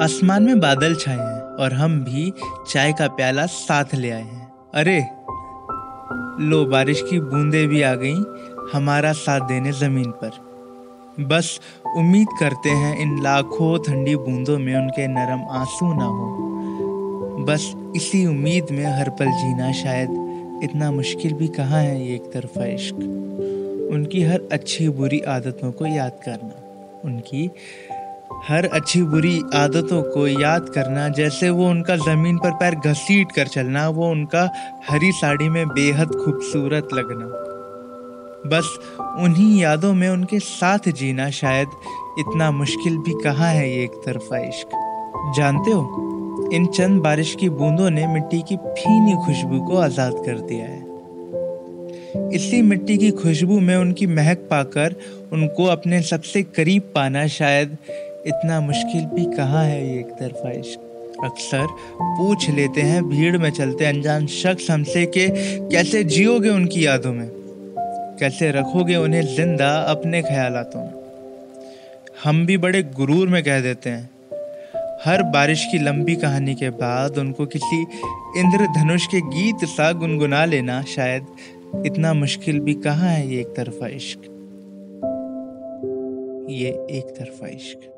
आसमान में बादल छाए हैं और हम भी चाय का प्याला साथ ले आए हैं। अरे, लो, बारिश की बूंदें भी आ गईं हमारा साथ देने ज़मीन पर। बस उम्मीद करते हैं इन लाखों ठंडी बूंदों में उनके नरम आँसू ना हो। बस इसी उम्मीद में हर पल जीना शायद इतना मुश्किल भी कहाँ है ये एक तरफा इश्क। उनकी हर अच्छी बुरी आदतों को याद करना, उनकी हर अच्छी बुरी आदतों को याद करना, जैसे वो उनका ज़मीन पर पैर घसीट कर चलना, वो उनका हरी साड़ी में बेहद खूबसूरत लगना। बस उन्हीं यादों में उनके साथ जीना शायद इतना मुश्किल भी कहाँ है ये एक तरफा इश्क। जानते हो, इन चंद बारिश की बूंदों ने मिट्टी की फीनी खुशबू को आज़ाद कर दिया है। इसी मिट्टी की खुशबू में उनकी महक पाकर उनको अपने सबसे करीब पाना शायद इतना मुश्किल भी कहाँ है ये एक तरफा इश्क अक्सर पूछ लेते हैं, भीड़ में चलते अनजान शख्स हमसे के कैसे जियोगे उनकी यादों में? कैसे रखोगे उन्हें ज़िंदा अपने ख्यालातों में? हम भी बड़े गुरूर में कह देते हैं। हर बारिश की लंबी कहानी के बाद उनको किसी इंद्रधनुष के गीत सा गुनगुना लेना शायद इतना मुश्किल भी कहाँ है ये एक तरफा इश्क ये एक तरफा इश्क